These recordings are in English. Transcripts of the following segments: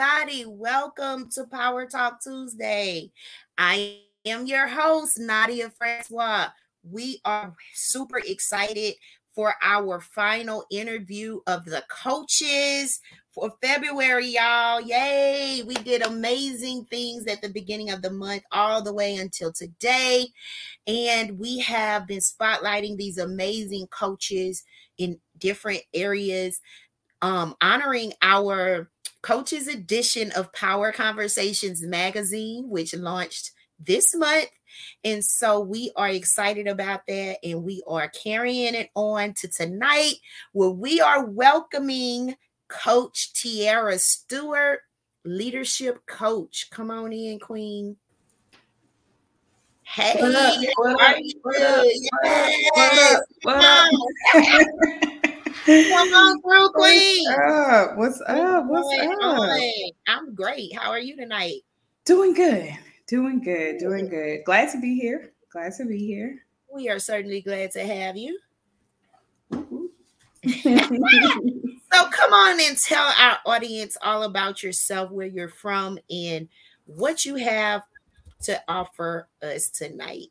everybody. Welcome to Power Talk Tuesday. I am your host, Nadia Francois. We are super excited for our final interview of the coaches for February, y'all. Yay! We did amazing things at the beginning of the month, all the way until today. And we have been spotlighting these amazing coaches in different areas, um, honoring our coaches edition of Power Conversations magazine, which launched this month. And so we are excited about that. And we are carrying it on to tonight, where we are welcoming Coach Tierra Stewart, leadership coach. Come on in, Queen. Hey, what up? What up? What up? What up? What up? Come on through, Queen. What's up? What's up? What's up? I'm great. How are you tonight? Doing good. Doing good. Doing good. Glad to be here. Glad to be here. We are certainly glad to have you. Mm-hmm. so come on and tell our audience all about yourself, where you're from, and what you have to offer us tonight.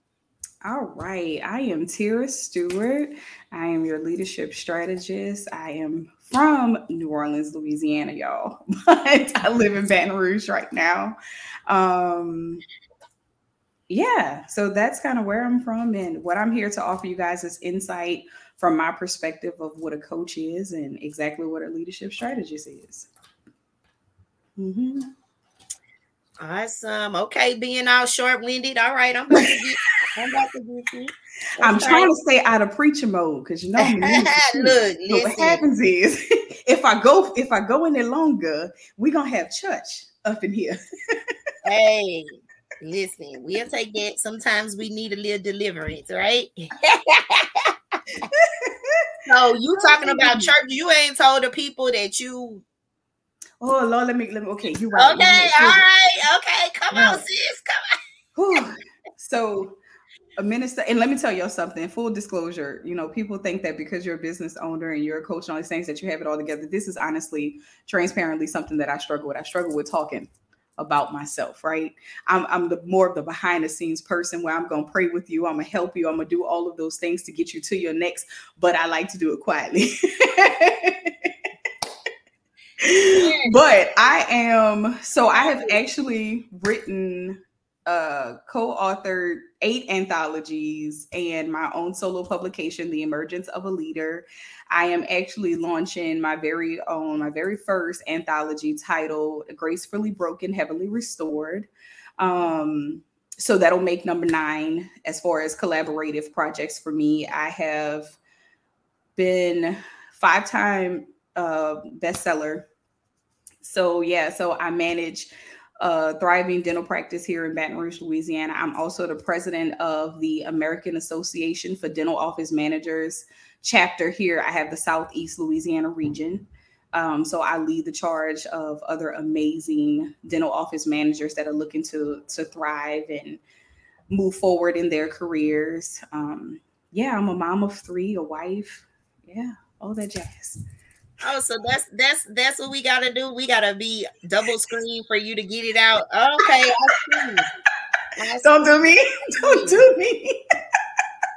All right. I am Tierra Stewart. I am your leadership strategist. I am from New Orleans, Louisiana, y'all, but I live in Baton Rouge right now. Um, yeah, so that's kind of where I'm from. And what I'm here to offer you guys is insight from my perspective of what a coach is and exactly what a leadership strategist is. Mm-hmm. Awesome. Okay, being all short winded. All right, I'm about to I'm to get you. I'm trying to stay out of preacher mode because you know Look, what happens is if I go if I go in there longer, we're gonna have church up in here. hey, listen, we'll take that. Sometimes we need a little deliverance, right? so you talking about church? You ain't told the people that you Oh Lord, let me let me. Okay, you right. Okay, all right. Okay, come on, sis. Come on. so a minister, and let me tell y'all something. Full disclosure, you know, people think that because you're a business owner and you're a coach and all these things that you have it all together. This is honestly, transparently, something that I struggle with. I struggle with talking about myself, right? I'm, I'm the more of the behind the scenes person where I'm gonna pray with you, I'm gonna help you, I'm gonna do all of those things to get you to your next, but I like to do it quietly. but I am so I have actually written uh co-authored eight anthologies and my own solo publication the emergence of a leader. I am actually launching my very own my very first anthology titled gracefully broken heavenly restored. Um so that'll make number nine as far as collaborative projects for me. I have been five time uh bestseller. So yeah so i manage a thriving dental practice here in Baton Rouge, Louisiana. I'm also the president of the American Association for Dental Office Managers chapter here. I have the Southeast Louisiana region. Um, so I lead the charge of other amazing dental office managers that are looking to to thrive and move forward in their careers. Um, yeah, I'm a mom of three, a wife. Yeah, all that jazz. Oh, so that's that's that's what we gotta do. We gotta be double screen for you to get it out. Okay, I see. I Don't do me. Don't do me.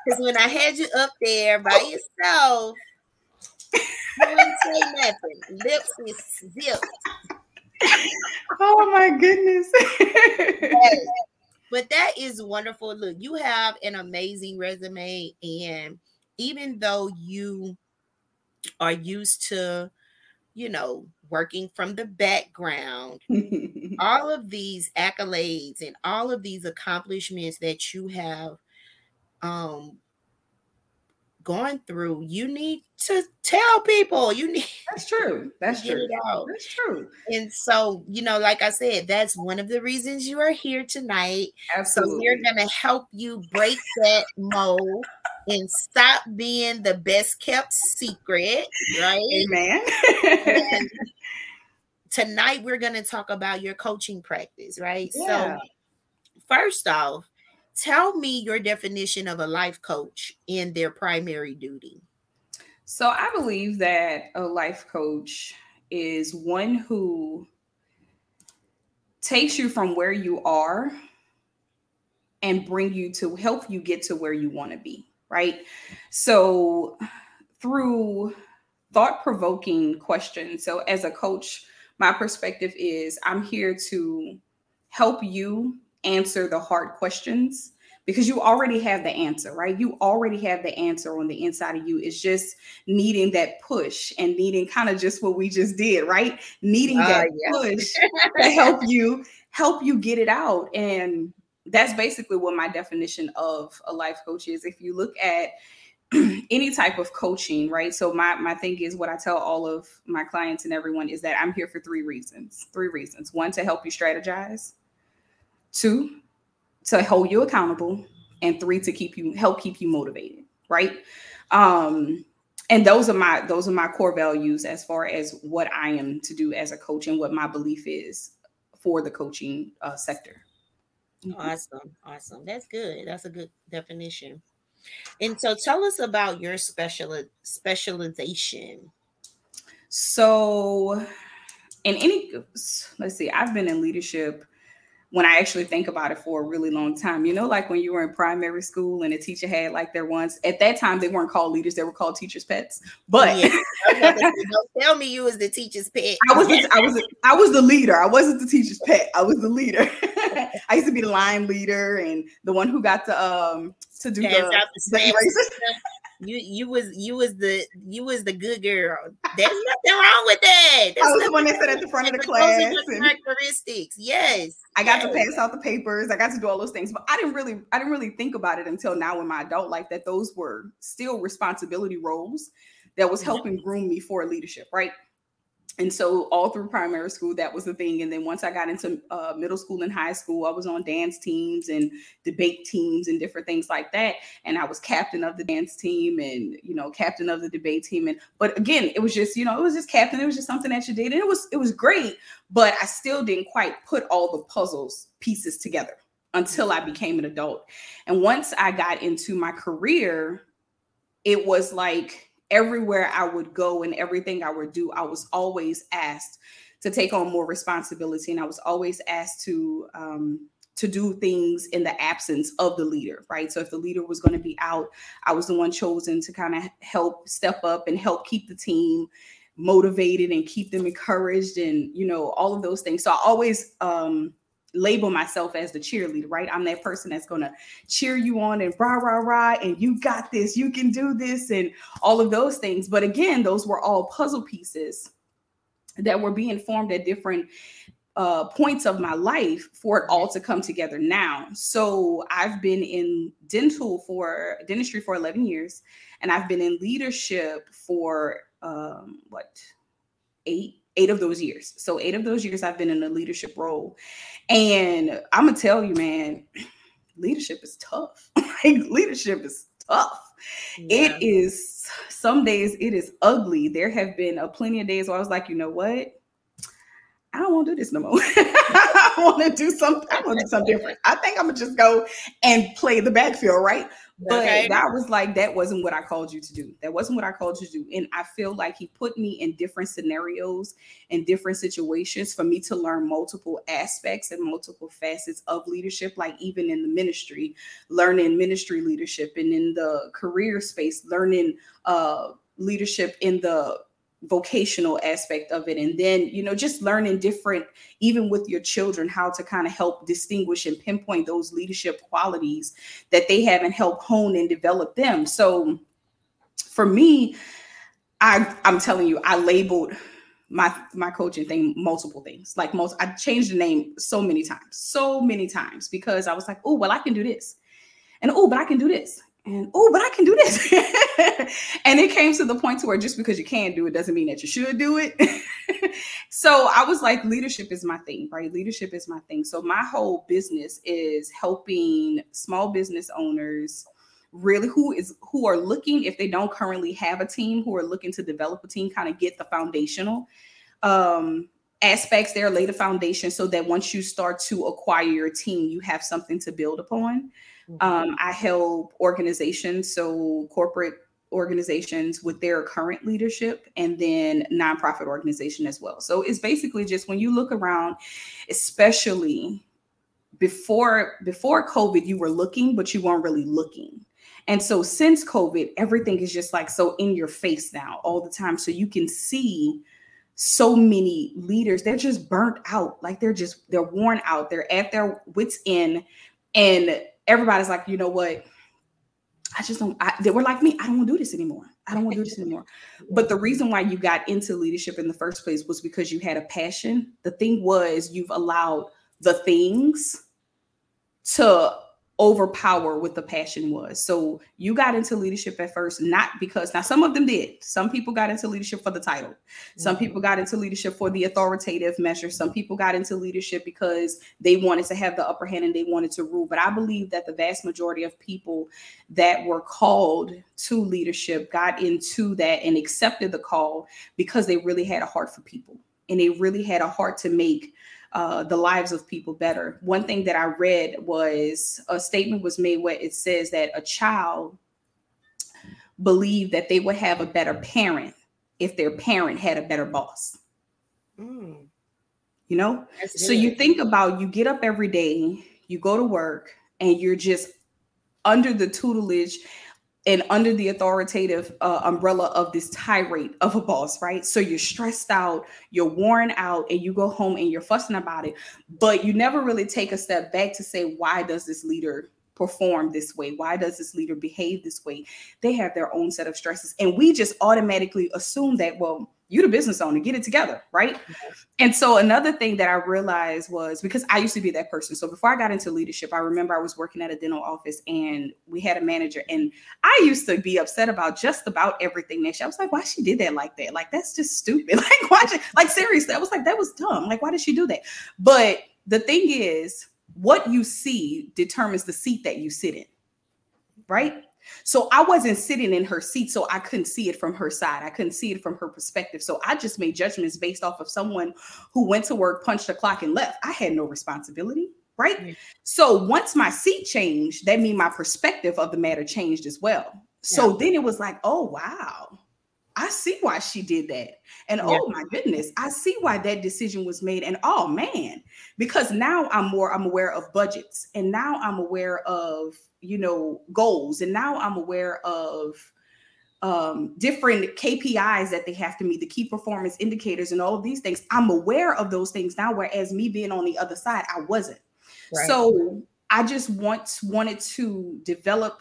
Because when I had you up there by yourself, you didn't say nothing. Lips is zipped. Oh my goodness. but that is wonderful. Look, you have an amazing resume, and even though you are used to, you know, working from the background, all of these accolades and all of these accomplishments that you have um gone through, you need to tell people. You need that's true. That's true. That's true. And so, you know, like I said, that's one of the reasons you are here tonight. Absolutely. So we're gonna help you break that mold and stop being the best kept secret, right? Amen. tonight we're going to talk about your coaching practice, right? Yeah. So, first off, tell me your definition of a life coach in their primary duty. So, I believe that a life coach is one who takes you from where you are and bring you to help you get to where you want to be, right? So through thought provoking questions. So as a coach, my perspective is I'm here to help you answer the hard questions because you already have the answer, right? You already have the answer on the inside of you. It's just needing that push and needing kind of just what we just did, right? Needing uh, that push to help you help you get it out. And that's basically what my definition of a life coach is. If you look at any type of coaching, right? So my my thing is what I tell all of my clients and everyone is that I'm here for three reasons. Three reasons. One to help you strategize. Two, to hold you accountable and three to keep you help keep you motivated right um and those are my those are my core values as far as what i am to do as a coach and what my belief is for the coaching uh, sector mm-hmm. awesome awesome. That's good. That's a good definition. And so tell us about your special specialization. So in any let's see i've been in leadership when I actually think about it for a really long time. You know, like when you were in primary school and a teacher had like their ones at that time they weren't called leaders, they were called teachers' pets. But yeah. tell me you was the teacher's pet. I was the, I was I was the leader. I wasn't the teacher's pet. I was the leader. I used to be the line leader and the one who got to um to do Pass the, the you you was you was the you was the good girl. There's nothing wrong with that. There's I was the one that sat at the front of the class. characteristics, yes. I got yes. to pass out the papers. I got to do all those things, but I didn't really I didn't really think about it until now in my adult life that those were still responsibility roles that was mm-hmm. helping groom me for leadership, right? And so all through primary school that was the thing. And then once i got into uh, middle school and high school i was on dance teams and debate teams and different things like that. And i was captain of the dance team and you know captain of the debate team. And but again it was just you know it was just captain. It was just something that you did. And it was it was great but i still didn't quite put all the puzzles pieces together until i became an adult. And once i got into my career it was like everywhere I would go and everything I would do, I was always asked to take on more responsibility, and I was always asked to um, to do things in the absence of the leader, right? So if the leader was going to be out, I was the one chosen to kind of help step up and help keep the team motivated and keep them encouraged and you know all of those things so i always um label myself as the cheerleader, right? I'm that person that's gonna cheer you on and rah, rah, rah, and you got this, you can do this, and all of those things. But again, those were all puzzle pieces that were being formed at different uh, points of my life for it all to come together now. So I've been in dental for dentistry for 11 years, and I've been in leadership for um, what eight eight of those years. So eight of those years I've been in a leadership role. And I'm gonna tell you, man, leadership is tough. like leadership is tough. Yeah. It is some days it is ugly. There have been a plenty of days where I was like, you know what? I don't want to do this no more. I want to do something. I want to do something different. I think I'm gonna just go and play the backfield, right? But okay. that was like that wasn't what I called you to do. That wasn't what I called you to do. And I feel like he put me in different scenarios and different situations for me to learn multiple aspects and multiple facets of leadership, like even in the ministry, learning ministry leadership and in the career space, learning uh leadership in the vocational aspect of it. And then you know just learning different even with your children how to kind of help distinguish and pinpoint those leadership qualities that they have and help hone and develop them. So for me i i'm telling you i labeled my my coaching thing multiple things. Like most i changed the name so many times so many times because i was like oh well i can do this. And oh but i can do this and oh, but I can do this. and it came to the point to where just because you can do it doesn't mean that you should do it. so I was like, leadership is my thing, right? Leadership is my thing. So my whole business is helping small business owners really who is who are looking if they don't currently have a team who are looking to develop a team kind of get the foundational um aspects there lay the foundation so that once you start to acquire your team you have something to build upon. Um, I help organizations, so corporate organizations with their current leadership and then nonprofit organization as well. So it's basically just when you look around, especially before before COVID, you were looking, but you weren't really looking. And so since COVID, everything is just like so in your face now all the time. So you can see so many leaders, they're just burnt out. Like they're just, they're worn out. They're at their wits' end. And everybody's like, you know what? I just don't, I, they were like me. I don't want to do this anymore. I don't want to do this anymore. But the reason why you got into leadership in the first place was because you had a passion. The thing was, you've allowed the things to overpower what the passion was. So you got into leadership at first, not because now some of them did. Some people got into leadership for the title. Some mm-hmm. people got into leadership for the authoritative measure. Some people got into leadership because they wanted to have the upper hand and they wanted to rule. But I believe that the vast majority of people that were called to leadership got into that and accepted the call because they really had a heart for people and they really had a heart to make uh, the lives of people better. One thing that I read was a statement was made where it says that a child believed that they would have a better parent if their parent had a better boss. Mm. You know? so you think about you get up every day, you go to work, and you're just under the tutelage and under the authoritative uh, umbrella of this tirade of a boss, right? So you're stressed out, you're worn out, and you go home and you're fussing about it, but you never really take a step back to say, why does this leader perform this way? Why does this leader behave this way? They have their own set of stresses, and we just automatically assume that, well, you're the business owner, get it together, right? And so another thing that I realized was because I used to be that person. So before I got into leadership, I remember I was working at a dental office and we had a manager, and I used to be upset about just about everything that she. I was like, why she did that like that? Like that's just stupid. Like why? She, like seriously, I was like, that was dumb. Like why did she do that? But the thing is, what you see determines the seat that you sit in, right? So I wasn't sitting in her seat, so I couldn't see it from her side. I couldn't see it from her perspective. So I just made judgments based off of someone who went to work, punched the clock, and left. I had no responsibility, right? Mm-hmm. So once my seat changed, that means my perspective of the matter changed as well. So yeah. then it was like, oh wow, I see why she did that. And yeah. oh my goodness, I see why that decision was made. And oh man, because now I'm more I'm aware of budgets and now I'm aware of you know goals and now i'm aware of um, different KPIs that they have to meet, the key performance indicators, and all of these things. I'm aware of those things now, whereas me being on the other side, I wasn't. Right. So I just want wanted to develop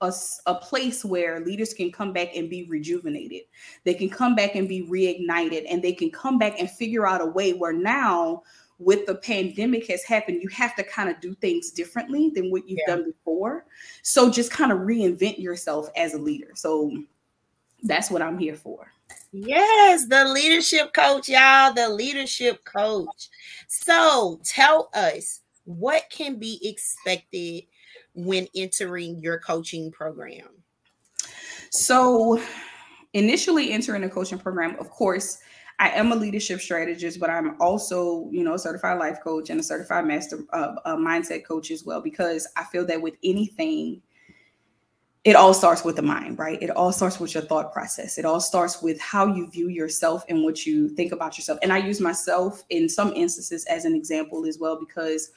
a, a place where leaders can come back and be rejuvenated. They can come back and be reignited, and they can come back and figure out a way where now with the pandemic has happened, you have to kind of do things differently than what you've yeah. done before. So just kind of reinvent yourself as a leader. So that's what I'm here for. Yes, the leadership coach, y'all, the leadership coach. So tell us what can be expected when entering your coaching program. So, initially entering a coaching program, of course, I am a leadership strategist, but I'm also, you know, a certified life coach and a certified master uh, a mindset coach as well, because I feel that with anything, it all starts with the mind, right? It all starts with your thought process. It all starts with how you view yourself and what you think about yourself. And I use myself in some instances as an example as well, because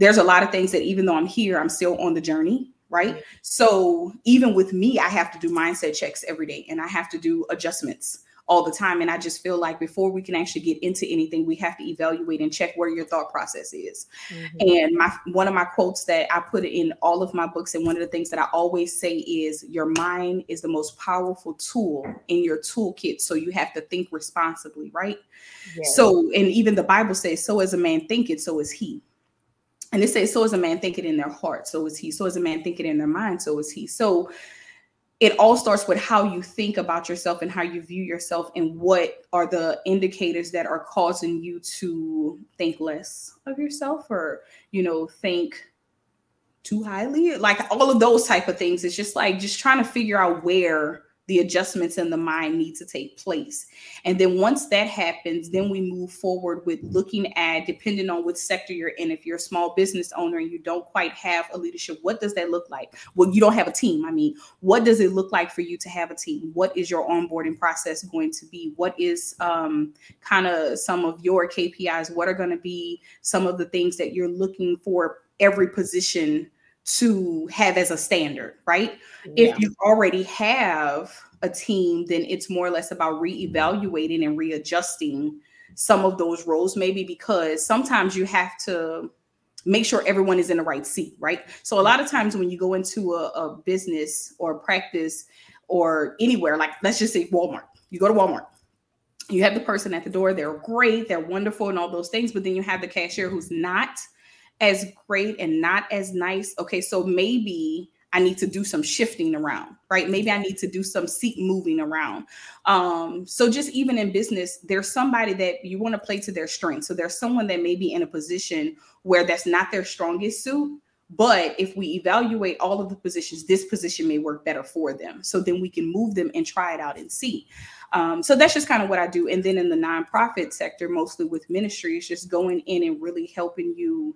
there's a lot of things that even though I'm here, I'm still on the journey right? So even with me, I have to do mindset checks every day and I have to do adjustments all the time. And I just feel like before we can actually get into anything, we have to evaluate and check where your thought process is. Mm-hmm. And my one of my quotes that I put in all of my books, and one of the things that I always say is your mind is the most powerful tool in your toolkit. So you have to think responsibly, right? Yes. So, and even the Bible says, so as a man thinketh, so is he and it says so is a man thinking in their heart so is he. So is a man thinking in their mind so is he. So it all starts with how you think about yourself and how you view yourself and what are the indicators that are causing you to think less of yourself or you know think too highly. Like all of those type of things. It's just like just trying to figure out where the adjustments in the mind need to take place. And then once that happens, then we move forward with looking at, depending on which sector you're in, if you're a small business owner and you don't quite have a leadership, what does that look like? Well, you don't have a team. I mean, what does it look like for you to have a team? What is your onboarding process going to be? What is um, kind of some of your KPIs? What are going to be some of the things that you're looking for every position to have as a standard, right? Yeah. If you already have a team, then it's more or less about reevaluating and readjusting some of those roles, maybe because sometimes you have to make sure everyone is in the right seat, right? So a lot of times when you go into a, a business or practice or anywhere, like let's just say Walmart, you go to Walmart, you have the person at the door, they're great, they're wonderful, and all those things, but then you have the cashier who's not as great and not as nice. Okay, so maybe I need to do some shifting around, right? Maybe I need to do some seat moving around. Um, so just even in business, there's somebody that you want to play to their strength. So there's someone that may be in a position where that's not their strongest suit. But if we evaluate all of the positions, this position may work better for them. So then we can move them and try it out and see. Um, so that's just kind of what I do. And then in the nonprofit sector, mostly with ministry, it's just going in and really helping you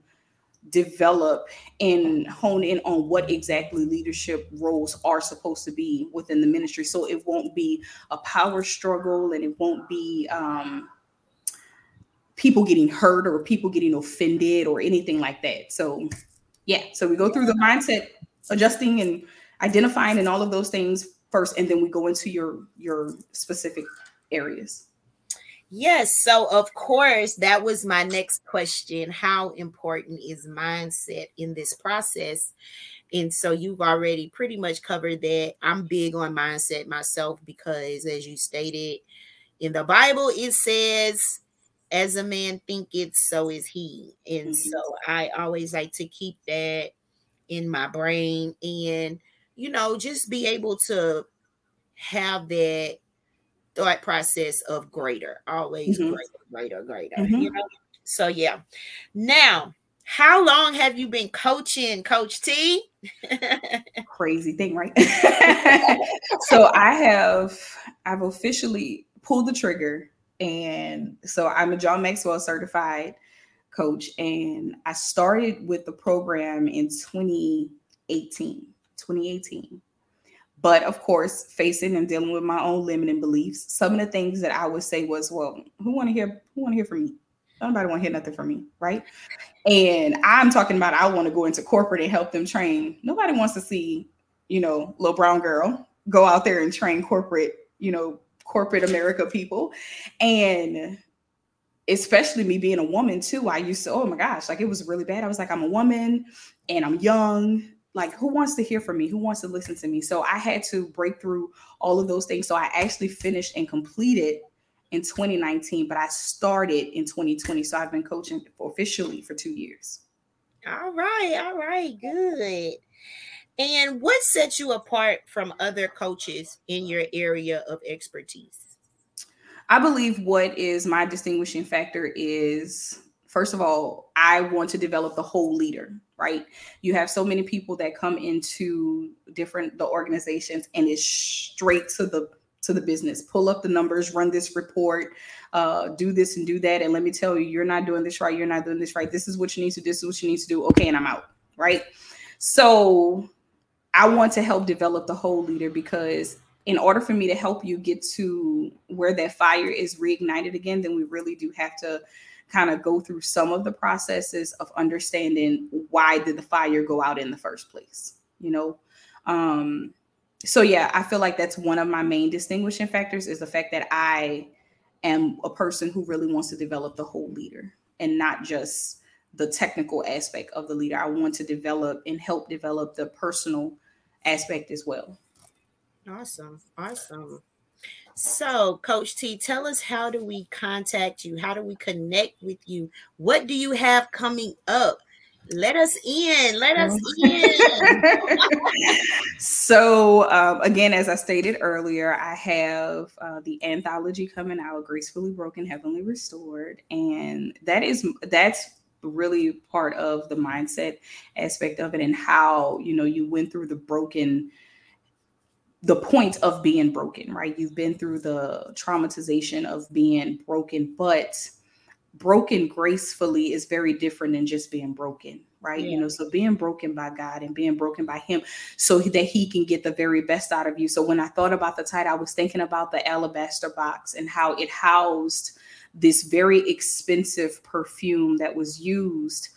develop and hone in on what exactly leadership roles are supposed to be within the ministry. So it won't be a power struggle and it won't be um, people getting hurt or people getting offended or anything like that. So yeah so we go through the mindset adjusting and identifying and all of those things first and then we go into your your specific areas Yes. So, of course, that was my next question. How important is mindset in this process? And so, you've already pretty much covered that. I'm big on mindset myself because, as you stated in the Bible, it says, as a man thinketh, so is he. And mm-hmm. so, I always like to keep that in my brain and, you know, just be able to have that thought process of greater, always mm-hmm. greater, greater, greater. Mm-hmm. You know. So yeah. Now, how long have you been coaching, Coach T? Crazy thing, right? so I have I've officially pulled the trigger, and so I'm a John Maxwell certified coach, and I started with the program in 2018. 2018. But of course, facing and dealing with my own limiting beliefs, some of the things that I would say was, well, who want to hear who want to hear from me? Nobody want to hear nothing from me, right? And I'm talking about I want to go into corporate and help them train. Nobody wants to see, you know, little brown girl go out there and train corporate, you know, corporate America people. And especially me being a woman too, I used to, oh my gosh, like it was really bad. I was like, I'm a woman and I'm young like who wants to hear from me? Who wants to listen to me? So i had to break through all of those things. So i actually finished and completed in 2019 but i started in 2020 so i've been coaching officially for two years. All right all right good. And what sets you apart from other coaches in your area of expertise? I believe what is my distinguishing factor is first of all, I want to develop the whole leader, right? You have so many people that come into different the organizations and it's straight to the to the business. Pull up the numbers, run this report, uh, do this and do that. And let me tell you, you're not doing this right. You're not doing this right. This is what you need to do. This is what you need to do. Okay, and I'm out. Right. So I want to help develop the whole leader because in order for me to help you get to where that fire is reignited again, then we really do have to kind of go through some of the processes of understanding why did the fire go out in the first place you know? Um so yeah i feel like that's one of my main distinguishing factors is the fact that i am a person who really wants to develop the whole leader and not just the technical aspect of the leader. I want to develop and help develop the personal aspect as well. Awesome awesome so, Coach T, tell us how do we contact you? How do we connect with you? What do you have coming up? Let us in. Let us in. so, um, again, as I stated earlier, I have uh, the anthology coming out, "Gracefully Broken, Heavenly Restored," and that is that's really part of the mindset aspect of it and how you know you went through the broken the point of being broken, right? You've been through the traumatization of being broken, but broken gracefully is very different than just being broken, right? Yeah. You know, so being broken by God and being broken by Him so that He can get the very best out of you. So when I thought about the title, I was thinking about the alabaster box and how it housed this very expensive perfume that was used.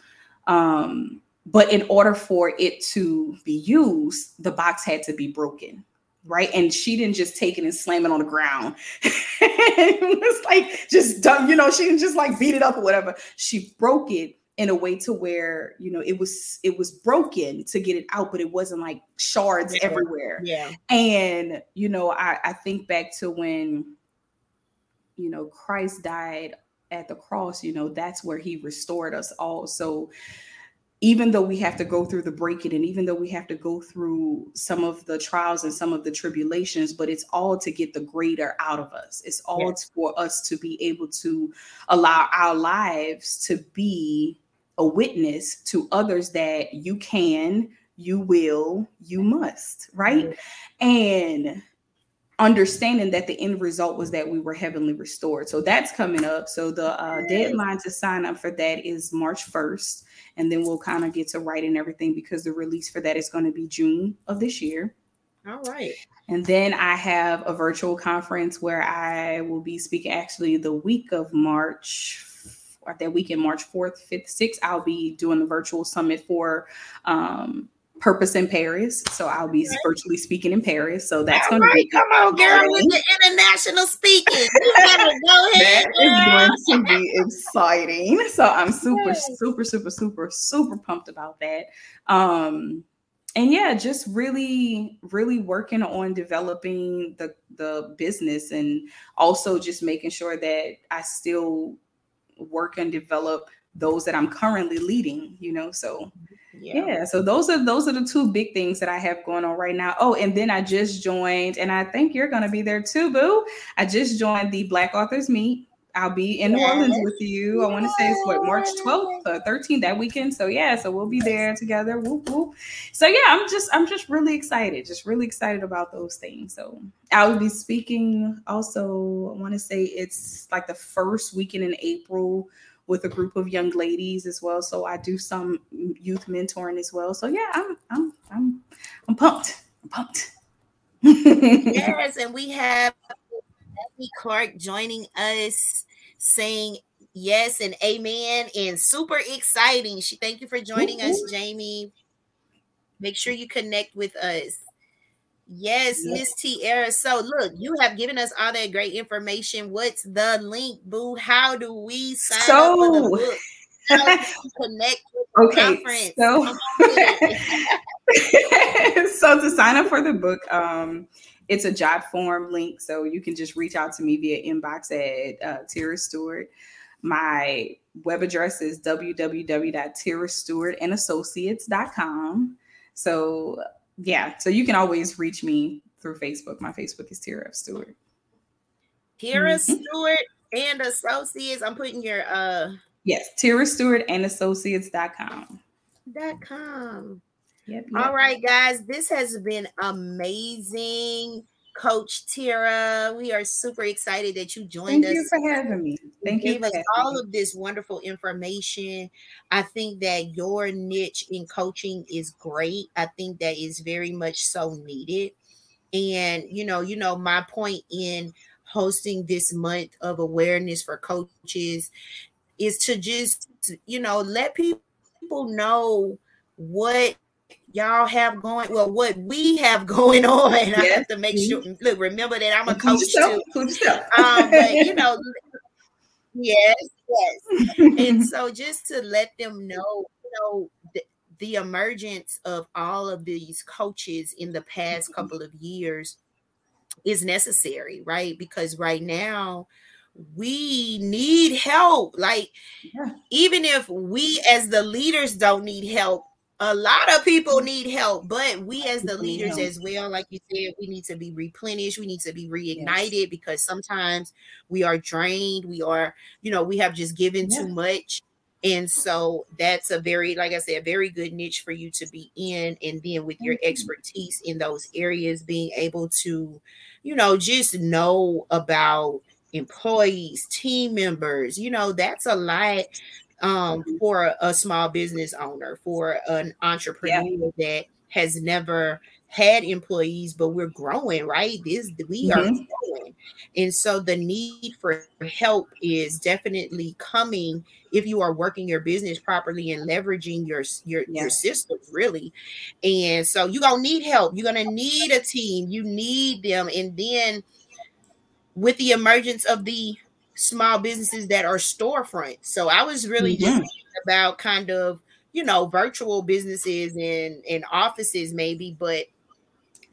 Um, but in order for it to be used, the box had to be broken, right? And she didn't just take it and slam it on the ground. it was like just dumb, you know, she didn't just like beat it up or whatever. She broke it in a way to where you know it was it was broken to get it out but it wasn't like shards yeah. everywhere yeah and you know I, I think back to when you know christ died at the cross you know that's where he restored us all so even though we have to go through the breaking and even though we have to go through some of the trials and some of the tribulations but it's all to get the greater out of us it's all yes. for us to be able to allow our lives to be a witness to others that you can you will you must right mm-hmm. and understanding that the end result was that we were heavenly restored so that's coming up so the uh, deadline to sign up for that is march 1st and then we'll kind of get to writing everything because the release for that is going to be June of this year. All right. And then I have a virtual conference where I will be speaking actually the week of March, or that week in March 4th, 5th, 6th. I'll be doing the virtual summit for um, Purpose in Paris. So I'll be okay. virtually speaking in Paris. So that's going right, to be come on, girl, with the international speaking. Go ahead. that is going to be exciting. So I'm super, super, super, super, super pumped about that. Um, and yeah, just really, really working on developing the the business and also just making sure that I still work and develop those that I'm currently leading, you know. So yeah. yeah. so those are those are the two big things that I have going on right now. Oh, and then I just joined, and I think you're gonna be there too, Boo. I just joined the Black Authors Meet. I'll be in New. Orleans with you. I want to say it's what March 12th or 13th that weekend. So yeah, so we'll be there together. Whoop, whoop. So yeah, I'm just I'm just really excited, just really excited about those things. So I will be speaking also. I want to say it's like the first weekend in April with a group of young ladies as well. So I do some youth mentoring as well. So yeah, I'm I'm I'm I'm pumped. I'm pumped. yes, and we have Becky Clark joining us saying yes and amen and super exciting. She thank you for joining Ooh. us, Jamie. Make sure you connect with us. Yes, Miss Tierra. So look, you have given us all that great information. What's the link, boo? How do we sign so, up for the book? connect okay, So, so to sign up for the book, um, it's a Jotform link. So you can just reach out to me via inbox at uh, Tierra Stewart. My web address is www.tierrastewartandassociates.com. So yeah, so you can always reach me through Facebook. My Facebook is Tierra Stewart. Tierra mm-hmm. Stewart and Associates. I'm putting your uh yes, Tierra Stewart and Associates.com. Dot com. Yep, yep. All right, guys. This has been amazing. Coach Tierra. We are super excited that you joined Thank us. Thank you for having me. Thank you. Gave us all me. of this wonderful information. I think that your niche in coaching is great. I think that is very much so needed. And you know, you know, my point in hosting this month of awareness for coaches is to just, you know, let people know what y'all have going well what we have going on yes. i have to make sure look remember that i'm a coach too. Um, but you know yes yes. And so just to let them know you know the, the emergence of all of these coaches in the past mm-hmm. couple of years is necessary right? Because right now we need help. Like yeah. even if we as the leaders don't need help a lot of people need help, but we as the leaders as well, like you said, we need to be replenished, we need to be reignited yes. because sometimes we are drained, we are, you know, we have just given yeah. too much. And so that's a very, like I said, a very good niche for you to be in. And then with your expertise in those areas, being able to, you know, just know about employees, team members, you know, that's a lot um Mm-hmm. for a, a small business owner, for an entrepreneur that has never had employees, but we're growing, right? This we are Mhm. growing. And so the need for help is definitely coming if you are working your business properly and leveraging your your, Yeah. your systems really. And so you're gonna need help. You're gonna need a team. You need them. And then with the emergence of the small businesses that are storefront. So I was really just Mhm. thinking about kind of you know virtual businesses and and offices maybe, but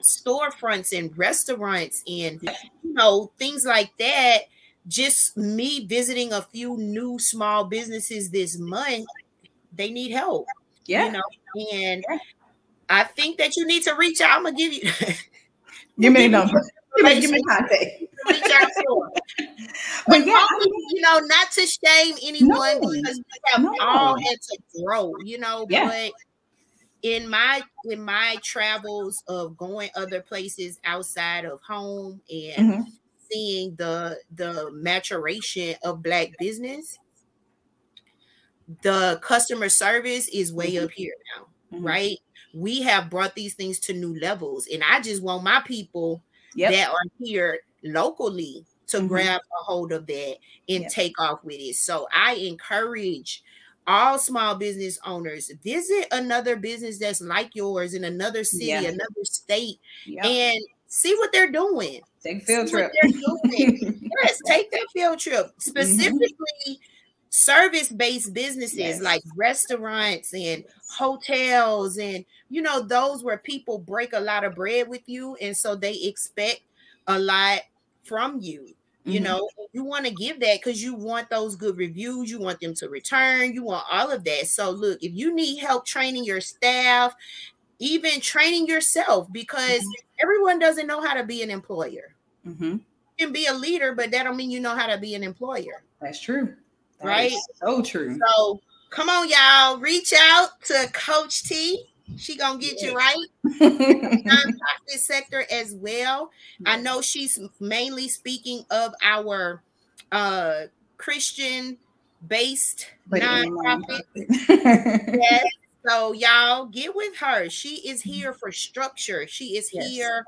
storefronts and restaurants and you know things like that. Just me visiting a few new small businesses this month, they need help. Yeah. You know, and Yeah. I think that you need to reach out. I'm gonna give you Give me a number. Give me, give me contact. Reach out to. But yeah, you know, not to shame anyone No. because we have No. all had to grow, you know. Yeah. But in my in my travels of going other places outside of home and Mhm. seeing the the maturation of black business, the customer service is way Mhm. up here now, Mhm. right? We have brought these things to new levels, and I just want my people Yep. that are here locally to Mhm. grab a hold of that and Yep. take off with it. So I encourage all small business owners visit another business that's like yours in another city, Yeah. another state, Yep. and see what they're doing. Take a field See trip. yes, take that field trip. Specifically, service-based businesses Yes. like restaurants and hotels and you know those where people break a lot of bread with you and so they expect a lot from you you Mhm. know you want to give that because you want those good reviews you want them to return you want all of that so look if you need help training your staff even training yourself because Mhm. everyone doesn't know how to be an employer Mhm. you can be a leader but that don't mean you know how to be an employer That's true. That Right? so true. so come on y'all reach out to coach t she gonna get you right nonprofit sector as well. I know she's mainly speaking of our uh Christian based But in a nonprofit. nonprofit. Yes. So y'all get with her. She is here for structure. She is Yes. here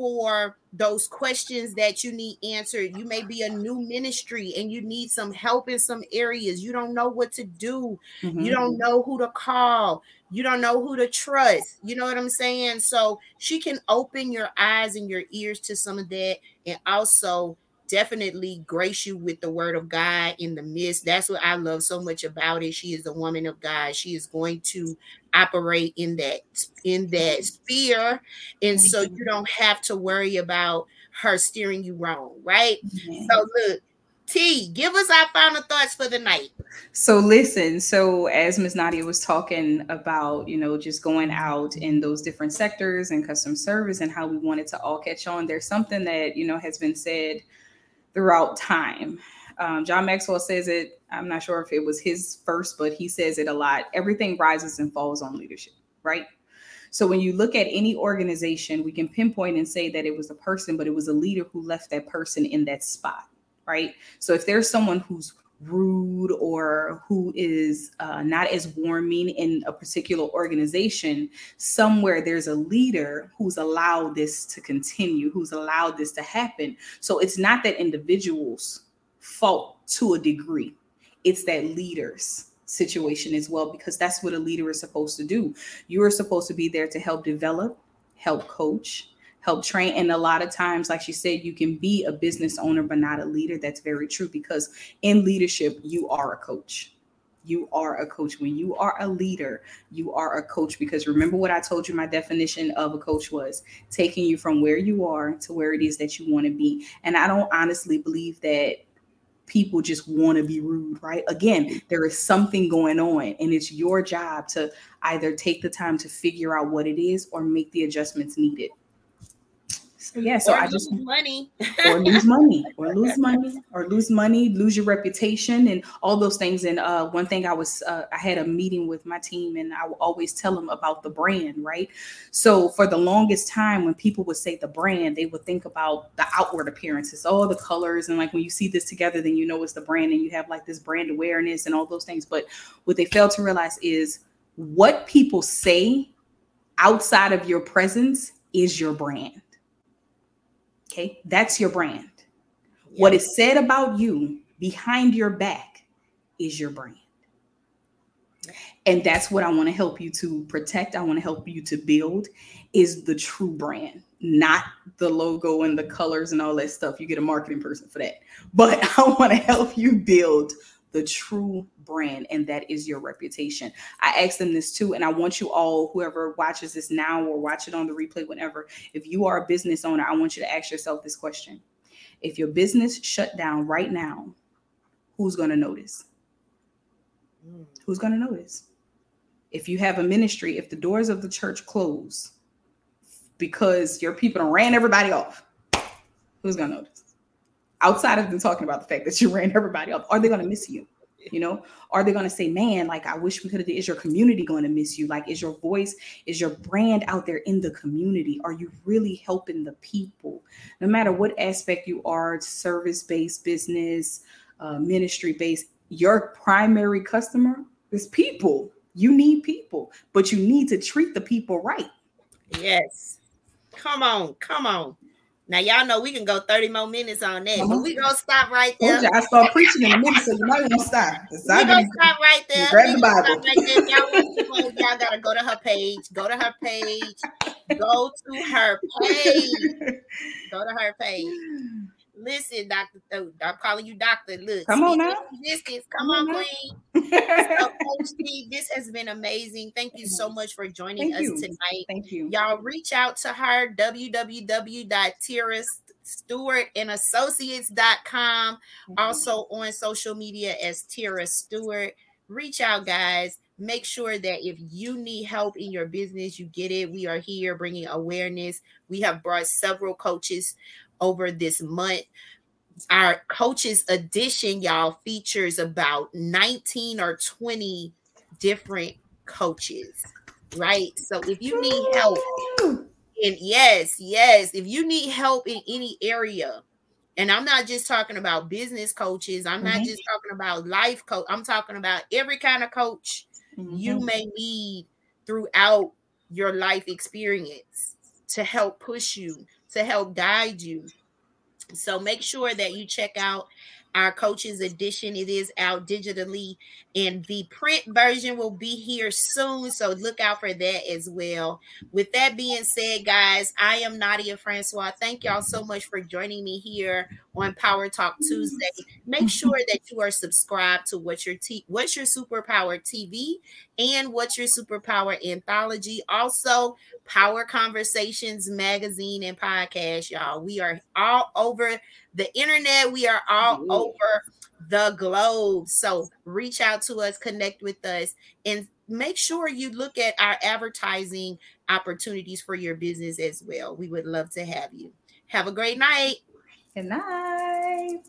for those questions that you need answered. You may be a new ministry and you need some help in some areas. You don't know what to do. Mhm. You don't know who to call. You don't know who to trust. You know what I'm saying? So she can open your eyes and your ears to some of that and also definitely grace you with the word of God in the midst. That's what I love so much about it. She is a woman of God. She is going to operate in that in that sphere and so you don't have to worry about her steering you wrong, right? So look, T, give us our final thoughts for the night. So listen, so as Ms. Nadia was talking about, you know, just going out in those different sectors and customer service and how we wanted to all catch on, there's something that, you know, has been said throughout time. Um, John Maxwell says it, I'm not sure if it was his first, but he says it a lot. Everything rises and falls on leadership, right? So when you look at any organization, we can pinpoint and say that it was a person, but it was a leader who left that person in that spot, right? So if there's someone who's rude or who is uh, not as warming in a particular organization, somewhere there's a leader who's allowed this to continue, who's allowed this to happen. So it's not that individuals' fault to a degree, it's that leaders situation as well because that's what a leader is supposed to do. You are supposed to be there to help develop help coach help train and a lot of times like she said you can be a business owner but not a leader. That's very true because in leadership you are a coach. You are a coach. When you are a leader you are a coach because remember what i told you my definition of a coach was taking you from where you are to where it is that you want to be. And i don't honestly believe that people just want to be rude, right? Again, mm. there is something going on, and it's your job to either take the time to figure out what it is or make the adjustments needed. Yeah, so or I lose just money. or lose money. Or lose money. Or lose money lose your reputation and all those things. And uh, one thing i was uh, i had a meeting with my team and i will always tell them about the brand right? So for the longest time when people would say the brand they would think about the outward appearances all the colors. And like when you see this together then you know it's the brand and you have like this brand awareness and all those things. But what they fail to realize is what people say outside of your presence is your brand Okay, that's your brand. Yep. What is said about you behind your back is your brand. And that's what I want to help you to protect. I want to help you to build is the true brand, not the logo and the colors and all that stuff. You get a marketing person for that. But I want to help you build the true brand, and that is your reputation. I asked them this too, and I want you all, whoever watches this now or watch it on the replay, whenever, if you are a business owner, I want you to ask yourself this question. If your business shut down right now, who's going to notice? Mm. Who's going to notice? If you have a ministry, if the doors of the church close because your people ran everybody off, who's going to notice? Outside of them talking about the fact that you ran everybody off, are they going to miss you? You know, are they going to say, man, like, I wish we could have, is your community going to miss you? Like, is your voice, is your brand out there in the community? Are you really helping the people? No matter what aspect you are, service based business, uh, ministry based, your primary customer is people. You need people, but you need to treat the people right. Yes. Come on, come on. Now y'all know we can go 30 more minutes on that, but uh-huh. we gonna stop right there. I start preaching in a minute, so you might want to stop. We gonna stop right there. Grab the Bible. Right. Y'all, y'all gotta go to her page. Go to her page. Go to her page. Go to her page. Listen, Doctor, oh, I'm calling you Doctor. Look, come on now. Distance. Come, come on, Queen. so, Coach T, this has been amazing. Thank you so much for joining Thank us you. tonight. Thank you. Y'all reach out to her www.tierrastewart.com. Mm-hmm. Also on social media as Tierra Stewart. Reach out, guys make sure that if you need help in your business, you get it. We are here bringing awareness. We have brought several coaches over this month. Our coaches edition, y'all, features about 19 or 20 different coaches, right? So if you need help, and yes, yes, if you need help in any area, and I'm not just talking about business coaches, I'm mm-hmm. not just talking about life coach, I'm talking about every kind of coach mm-hmm. you may need throughout your life experience to help push you to help guide you. So make sure that you check out our coaches edition. It is out digitally, and the print version will be here soon. So look out for that as well. With that being said, guys, I am Nadia Francois. Thank y'all so much for joining me here on Power Talk Tuesday. Make sure that you are subscribed to What's Your T- What's Your Superpower TV and What's Your Superpower Anthology. Also, Power Conversations magazine and podcast, y'all. We are all over the internet. We are all Ooh. over the globe. So reach out to us, connect with us, and make sure you look at our advertising opportunities for your business as well. We would love to have you. Have a great night. Good night.